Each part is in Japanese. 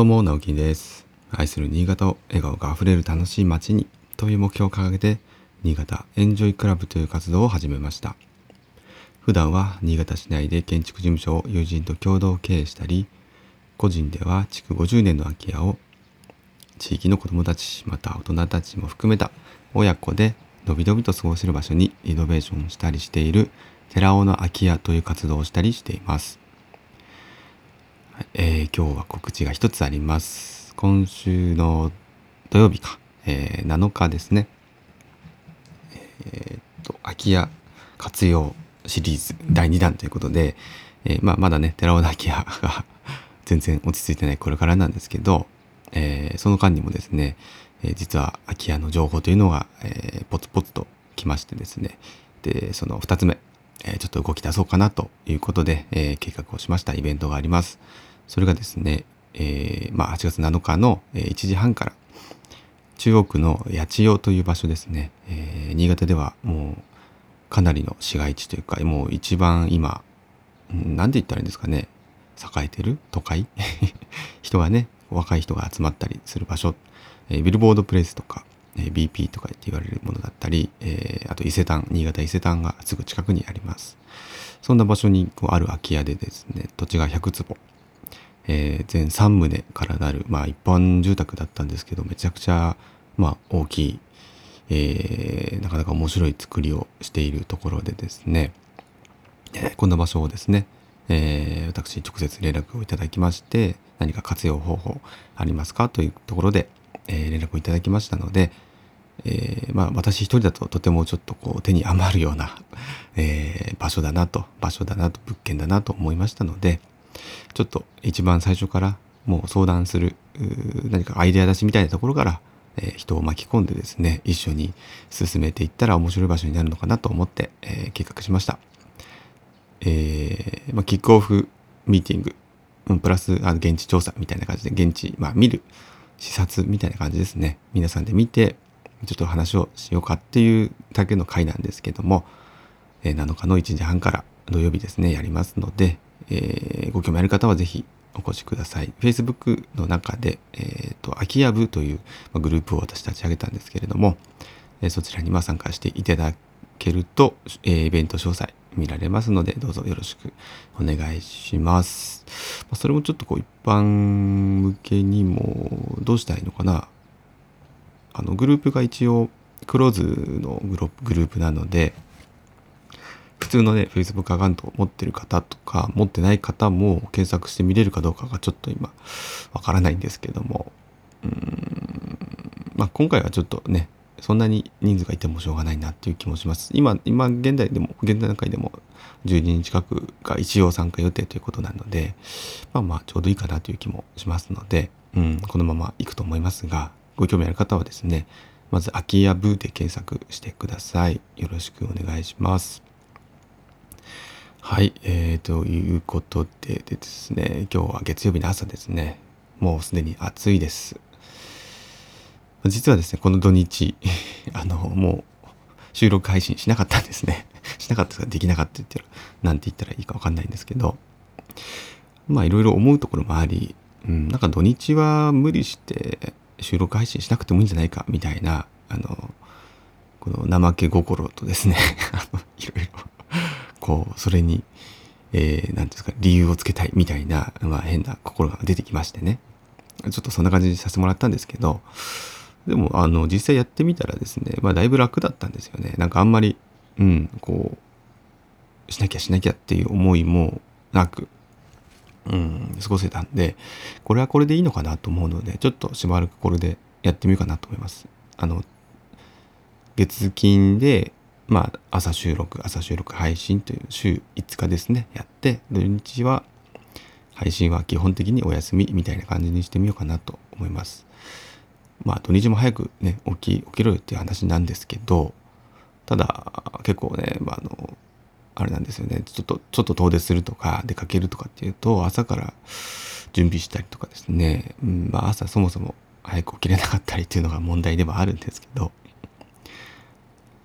どうも、直樹です。愛する新潟を笑顔があふれる楽しい街にという目標を掲げて、新潟エンジョイクラブという活動を始めました。普段は新潟市内で建築事務所を友人と共同経営したり、個人では築50年の空き家を地域の子どもたち、また大人たちも含めた親子でのびのびと過ごせる場所にリノベーションしたりしている寺尾の空き家という活動をしたりしています。えー今日は告知が一つあります。今週の土曜日か、えー7日ですね。えーっと、空き家活用シリーズ第2弾ということで、えーまあ、まだね、寺尾の空き家が 全然落ち着いてないこれからなんですけど、えーその間にもですね、えー実は空き家の情報というのが、えーポツポツと来ましてですね、で、その2つ目、えちょっと動き出そうかなということで、え計画をしましたイベントがあります。それがですね、えーまあ、8月7日の1時半から、中央区の八千代という場所ですね、えー新潟ではもうかなりの市街地というか、もう一番今、うんなんて言ったらいいんですかね、栄えてる都会？人がね、若い人が集まったりする場所、えービルボードプレイスとか、えー BP とかって言われるものだったり、えーあと伊勢丹、新潟伊勢丹がすぐ近くにあります。そんな場所にこうある空き家でですね、土地が100坪、えー全3棟からなる、まあ一般住宅だったんですけど、めちゃくちゃ、まあ大きい、えーなかなか面白い作りをしているところでですね、えーこんな場所をですね、えー私直接連絡をいただきまして、何か活用方法ありますかというところで、えー連絡をいただきましたので、えーまあ私一人だととてもちょっとこう手に余るような、えー場所だなと、場所だなと、物件だなと思いましたので、ちょっと一番最初からもう相談する、何かアイデア出しみたいなところから、えー人を巻き込んでですね、一緒に進めていったら面白い場所になるのかなと思って、えー計画しました。えーまあ、キックオフミーティング、うんプラスあの現地調査みたいな感じで、現地、まあ、見る、視察みたいな感じですね。皆さんで見て、ちょっと話をしようかっていうだけの回なんですけども、え7日の1時半から土曜日ですね、やりますので、えーご興味ある方はぜひお越しください。Facebook の中で、えっ、と、空き家部というグループを私立ち上げたんですけれども、えそちらにま参加していただけると、えーイベント詳細見られますので、どうぞよろしくお願いします。ま、それもちょっとこう一般向けにもどうしたらいいのかな。あのグループが一応クローズのグループなので、通のね、Facebook アカウントを持ってる方とか、持ってない方も検索して見れるかどうかがちょっと今、わからないんですけども、うん、まあ今回はちょっとね、そんなに人数がいてもしょうがないなっていう気もします。今、今現在でも、現在段階でも10人近くが一応参加予定ということなので、まあまあちょうどいいかなという気もしますので、うん、このまま行くと思いますが、ご興味ある方はですね、まず空き家ブーで検索してください。よろしくお願いします。はい、えー、ということでですね、今日は月曜日の朝ですね。もうすでに暑いです。実はですね、この土日、あの、もう収録配信しなかったんですね。しなかったですか？できなかったって言ったら、なんて言ったらいいかわかんないんですけど、まあいろいろ思うところもあり、うん、なんか土日は無理して収録配信しなくてもいいんじゃないかみたいな、あの、この怠け心とですね、あの、いろいろ、こう、それに、えー、なんですか、理由をつけたいみたいな、まあ変な心が出てきましてね。ちょっとそんな感じにさせてもらったんですけど、でも、あの、実際やってみたらですね、まあだいぶ楽だったんですよね。なんかあんまり、うん、こう、しなきゃしなきゃっていう思いもなく、うん、過ごせたんで、これはこれでいいのかなと思うので、ちょっとしばらくこれでやってみようかなと思います。あの、月金で、まあ、朝収録、朝収録配信という週5日ですね、やって、土日は配信は基本的にお休みみたいな感じにしてみようかなと思います。まあ、土日も早くね、起き、起きろよっていう話なんですけど、ただ、結構ね、まあ、あの、あれなんですよね、ちょっと、ちょっと遠出するとか、出かけるとかっていうと、朝から準備したりとかですね、うん、まあ、朝そもそも早く起きれなかったりっていうのが問題ではあるんですけど、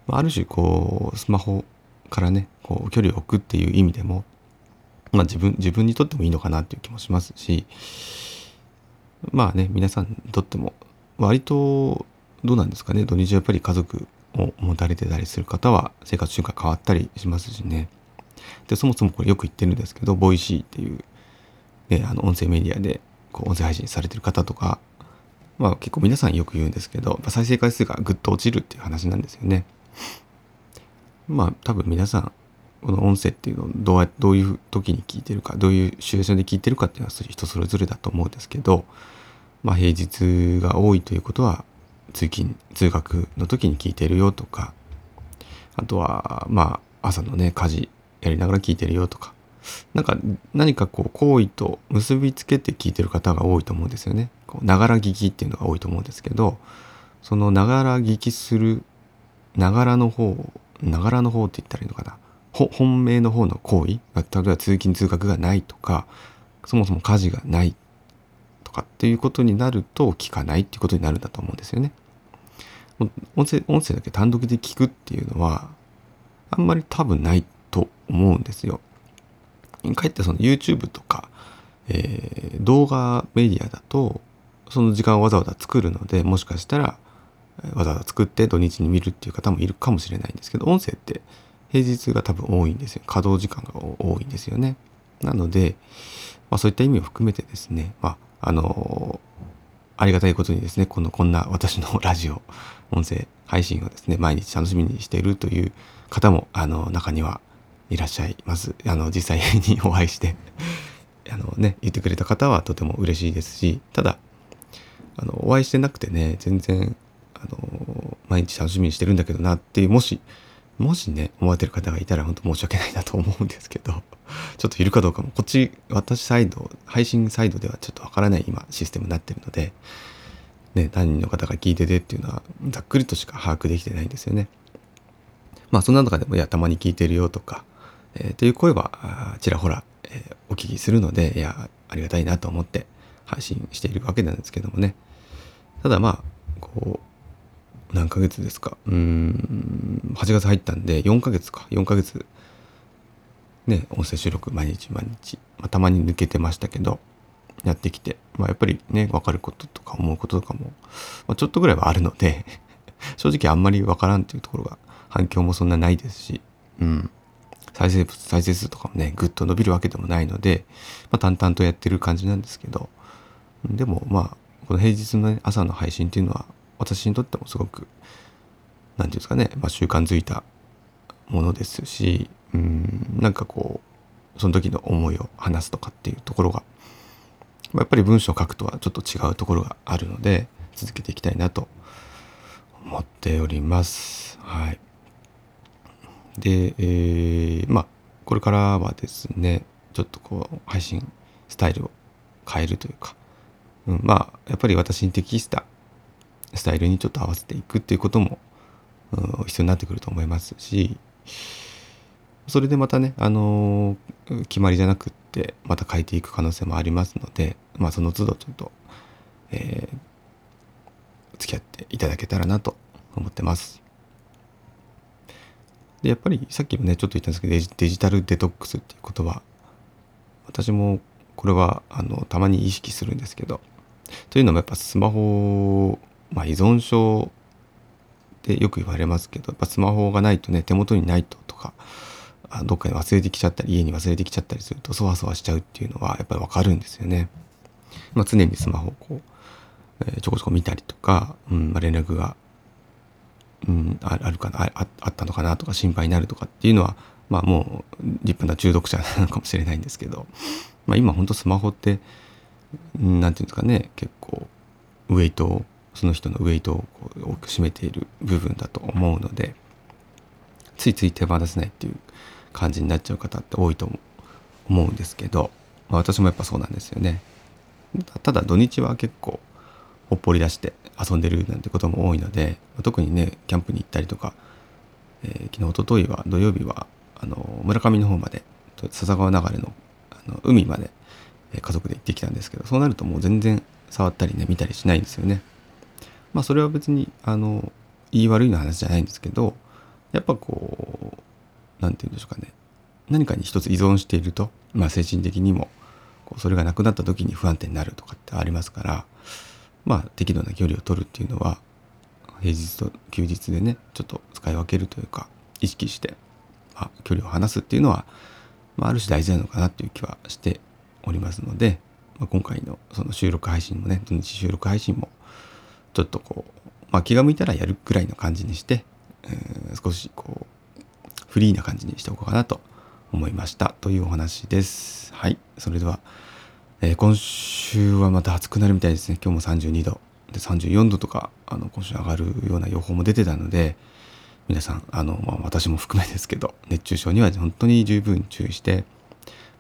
あ、る種こうスマホからねこう距離を置くっていう意味でも、まあ、自分自分にとってもいいのかなっていう気もしますしまあね皆さんにとっても割とどうなんですかね土日はやっぱり家族を持たれてたりする方は生活習慣変わったりしますしねでそもそもこれよく言ってるんですけどボイシーっていう、ね、あの音声メディアでこう音声配信されてる方とかまあ結構皆さんよく言うんですけど再生回数がぐっと落ちるっていう話なんですよね。まあ多分皆さんこの音声っていうのをどうどういう時に聞いてるかどういうシチュエーションで聞いてるかっていうのは人それぞれだと思うんですけど、まあ、平日が多いということは通勤通学の時に聞いてるよとかあとはまあ朝のね家事やりながら聞いてるよとかなんか何かこう行為と結びつけて聞いてる方が多いと思うんですよね。ながら聞きっていうのが多いと思うんですけどそのながら聞きするながらの方ながらの方って言ったらいいのかな？本命の方の行為？例えば通勤通学がないとかそもそも家事がないとかっていうことになると聞かないっていうことになるんだと思うんですよね。音声音声だけ単独で聞くっていうのはあんまり多分ないと思うんですよ。かえってその YouTube とか、えー、動画メディアだとその時間をわざわざ作るのでもしかしたらわざわざ作って土日に見るっていう方もいるかもしれないんですけど音声って平日が多分多いんですよ。稼働時間が多いんですよね。なので、まあ、そういった意味を含めてですね、まあ、あのありがたいことにですねこのこんな私の ラジオ音声配信をですね毎日楽しみにしているという方もあの中にはいらっしゃいます。あの実際にお会いして あのね言ってくれた方はとても嬉しいですしただあのお会いしてなくてね全然の毎日楽しみにしてるんだけどなっていうもしもしね思われてる方がいたら本当申し訳ないなと思うんですけど ちょっといるかどうかもこっち私サイド配信サイドではちょっとわからない今システムになってるのでね何人の方が聞いててっていうのはざっくりとしか把握できてないんですよね。まあそんな中でもいやたまに聞いてるよとか、えー、という声はちらほら、えー、お聞きするのでいやありがたいなと思って配信しているわけなんですけどもねただまあこう何ヶ月ですか？うん。8月入ったんで4ヶ月か。4ヶ月。ね音声収録毎日毎日、まあ、たまに抜けてましたけどやってきて、まあ、やっぱりね分かることとか思うこととかも、まあ、ちょっとぐらいはあるので 正直あんまり分からんっていうところが反響もそんなないですし、うん、再生再生数とかもねぐっと伸びるわけでもないので、まあ、淡々とやってる感じなんですけどでもまあこの平日の、朝の配信っていうのは私にとってもすごく何て言うんですかね、まあ、習慣づいたものですしうんなんかこうその時の思いを話すとかっていうところがまあやっぱり文章を書くとはちょっと違うところがあるので続けていきたいなと思っております。はい、で、えー、まあこれからはですねちょっとこう配信スタイルを変えるというかうん、まあやっぱり私に適したタイルにちょっと合わせていくっていうことも、うん、必要になってくると思いますしそれでまたね、あのー、決まりじゃなくってまた変えていく可能性もありますので、まあ、その都度ちょっと、えー、付き合っていただけたらなと思ってます。でやっぱりさっきもねちょっと言ったんですけどデジタルデトックスっていう言葉私もこれはあのたまに意識するんですけどというのもやっぱスマホ、まあ、依存症ってよく言われますけどやっぱスマホがないとね手元にないととかどっかに忘れてきちゃったり家に忘れてきちゃったりするとそわそわしちゃうっていうのはやっぱりわかるんですよね。まあ、常にスマホをこう、えー、ちょこちょこ見たりとか、うんまあ、連絡が、うん、あるかなああったのかなとか心配になるとかっていうのはまあもう立派な中毒者 なのかもしれないんですけど、まあ、今ほんとスマホって何て言うんですかね結構ウエイトをその人のウエイトをこう多く占めている部分だと思うのでついつい手放せないっていう感じになっちゃう方って多いと思うんですけど、まあ、私もやっぱそうなんですよね。ただ土日は結構ほっぽり出して遊んでるなんてことも多いので特にねキャンプに行ったりとか、えー、昨日おとといは土曜日はあの村上の方まで笹川流れのあの海まで家族で行ってきたんですけどそうなるともう全然触ったりね見たりしないんですよね。まあそれは別にあの言い悪いの話じゃないんですけどやっぱこう何て言うんでしょうかね。何かに一つ依存していると、まあ、精神的にもこうそれがなくなった時に不安定になるとかってありますからまあ適度な距離を取るっていうのは平日と休日でねちょっと使い分けるというか意識して、まあ、距離を離すっていうのは、まあ、ある種大事なのかなっていう気はしておりますので、まあ、今回のその収録配信もね土日収録配信もちょっとこう、まあ、気が向いたらやるくらいの感じにして、え、少しこうフリーな感じにしておこうかなと思いましたというお話です。はい。それでは、えー、今週はまた暑くなるみたいですね。今日も32度。で、34度とか、あの、今週上がるような予報も出てたので、皆さん、あの、まあ、私も含めですけど、熱中症には本当に十分注意して、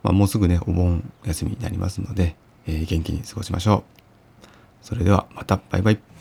まあ、もうすぐね、お盆休みになりますので、えー、元気に過ごしましょう。それではまた、バイバイ。